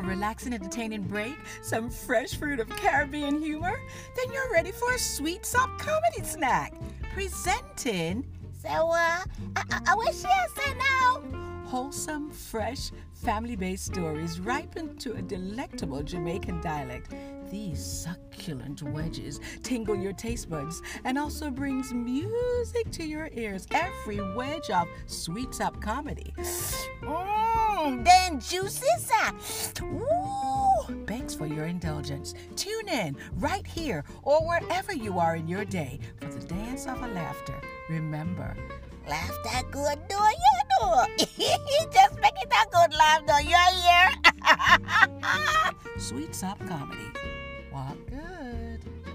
a relaxing, entertaining break? Some fresh fruit of Caribbean humor? Then you're ready for a sweet soft comedy snack. Presenting. So, uh, I, I, wish yes say now. Wholesome, fresh, family based stories ripened to a delectable Jamaican dialect. These succulent wedges tingle your taste buds and also brings music to your ears. Every wedge of sweet sop comedy. Mmm, then juicy, sir. Ah. Ooh, begs for your indulgence. Tune in right here or wherever you are in your day for the dance of a laughter. Remember, Laugh that good, do you do? Just make it a good laugh, do you hear? Sweet Sop Comedy. Walk good.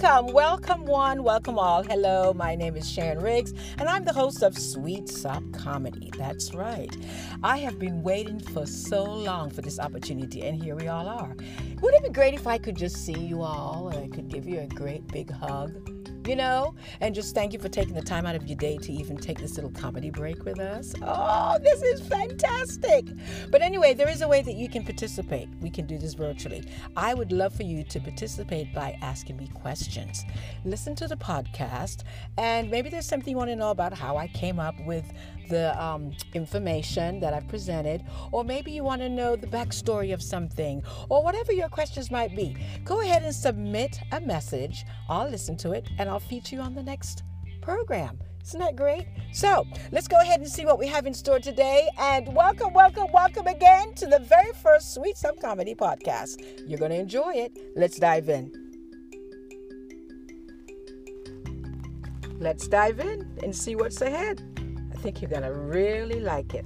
Welcome. Welcome, one, welcome all. Hello, my name is Sharon Riggs, and I'm the host of Sweet Sop Comedy. That's right. I have been waiting for so long for this opportunity, and here we all are. Wouldn't it be great if I could just see you all and I could give you a great big hug? You know, and just thank you for taking the time out of your day to even take this little comedy break with us. Oh, this is fantastic. But anyway, there is a way that you can participate. We can do this virtually. I would love for you to participate by asking me questions. Listen to the podcast, and maybe there's something you want to know about how I came up with the um, information that I've presented, or maybe you want to know the backstory of something, or whatever your questions might be. Go ahead and submit a message. I'll listen to it and I'll feature you on the next program. Isn't that great? So let's go ahead and see what we have in store today. And welcome, welcome, welcome again to the very first Sweet Sop Comedy podcast. You're going to enjoy it. Let's dive in. Let's dive in and see what's ahead. I think you're going to really like it.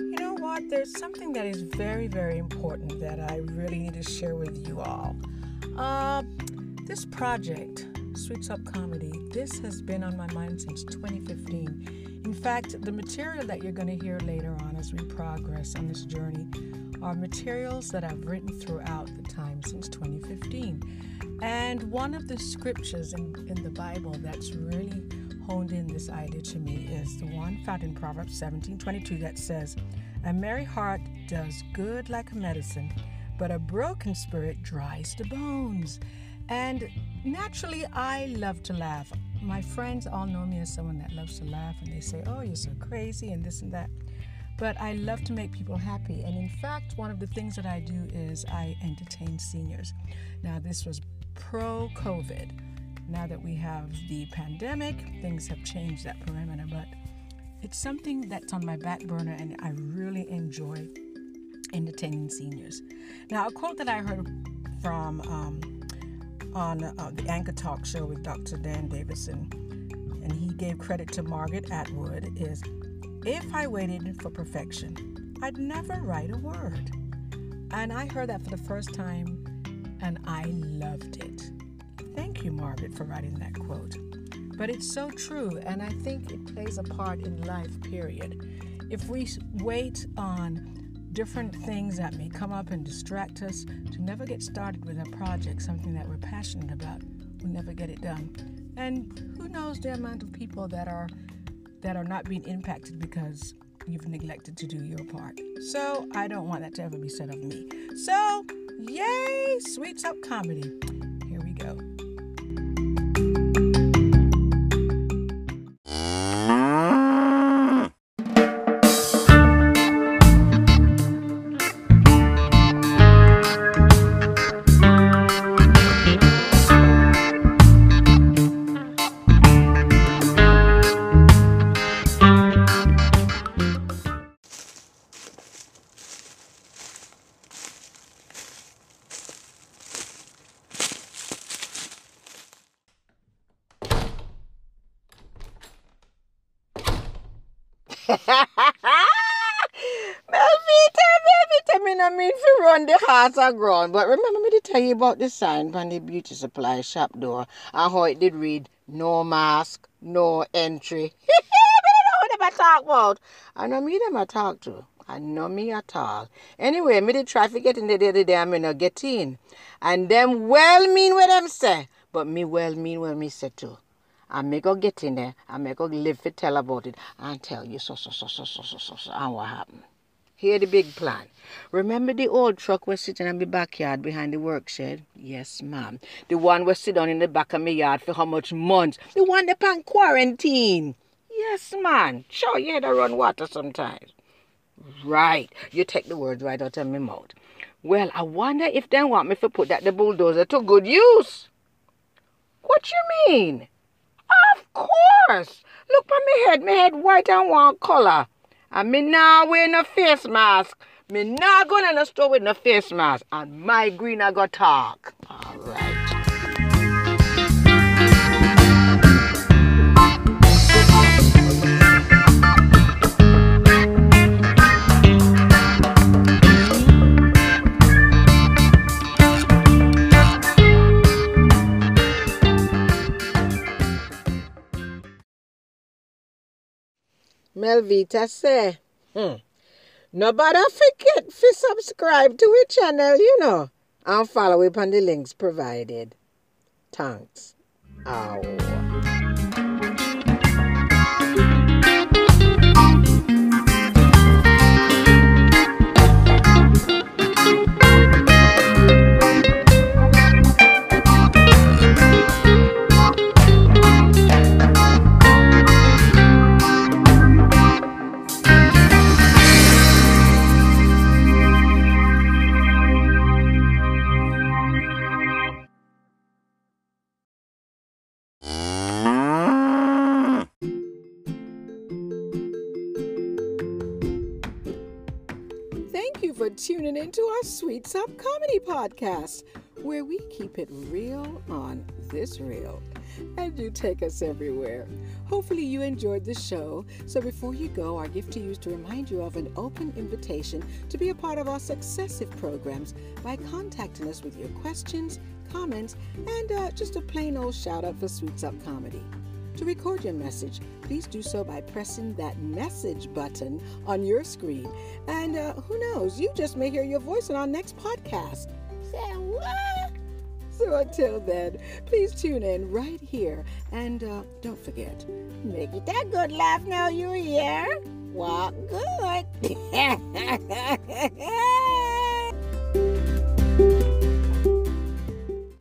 You know what? There's something that is very, very important that I really need to share with you all. Uh, this project, Sweet Sop Comedy, this has been on my mind since 2015. In fact, the material that you're going to hear later on as we progress on this journey are materials that I've written throughout the time since 2015. And one of the scriptures in, in the Bible that's really honed in this idea to me is the one found in Proverbs 17:22 that says, "A merry heart does good like a medicine, but a broken spirit dries the bones." And naturally, I love to laugh. My friends all know me as someone that loves to laugh, and they say, "Oh, you're so crazy," and this and that. But I love to make people happy. And in fact, one of the things that I do is I entertain seniors. Now, this was pro COVID. Now that we have the pandemic, things have changed that parameter, but it's something that's on my back burner and I really enjoy entertaining seniors. Now, a quote that I heard from um, on uh, the Anchor Talk show with Dr. Dan Davidson, and he gave credit to Margaret Atwood, is if I waited for perfection, I'd never write a word. And I heard that for the first time and I loved it. Thank you, Margaret, for writing that quote. But it's so true, and I think it plays a part in life, period. If we wait on different things that may come up and distract us to never get started with a project, something that we're passionate about, we'll never get it done. And who knows the amount of people that are that are not being impacted because you've neglected to do your part. So I don't want that to ever be said of me. So, yay, Sweet Sop Comedy. Here we go. My feet me every I mean for run the horse ground, But remember me to tell you about the sign on the beauty supply shop door and how it did read, no mask, no entry. but I don't know what I talk about. I know me them I talk to. I know me at all. Anyway, me the traffic get in the day, I me not get in. And them well mean what them say. But me well mean what me say too. I may go get in there. I may go live it, tell about it, and tell you so, so, so, so, so, so, so, so and what happened. Here the big plan. Remember the old truck was sitting in my backyard behind the work shed? Yes, ma'am. The one was sitting in the back of my yard for how much months? The one that on quarantine. Yes, man. Sure, you had to run water sometimes. Right. You take the words right out of my mouth. Well, I wonder if they want me to put that the bulldozer to good use. What you mean? Of course. Look by me head. My head white and one color. And me now wear no face mask. Me not going in the store with no face mask. And my green I got talk. All right. Melvita say, hmm, nobody forget to subscribe to our channel, you know, and follow it on the links provided. Thanks. Ow. Tuning into our Sweet Sop Comedy Podcast, where we keep it real on this reel. And you take us everywhere. Hopefully, you enjoyed the show. So, before you go, our gift to you is to remind you of an open invitation to be a part of our successive programs by contacting us with your questions, comments, and uh, just a plain old shout out for Sweet Sop Comedy. To record your message, please do so by pressing that message button on your screen. And uh, who knows, you just may hear your voice in our next podcast. Say what? So until then, please tune in right here. And uh, don't forget, Make it that good laugh now you're here. Walk good.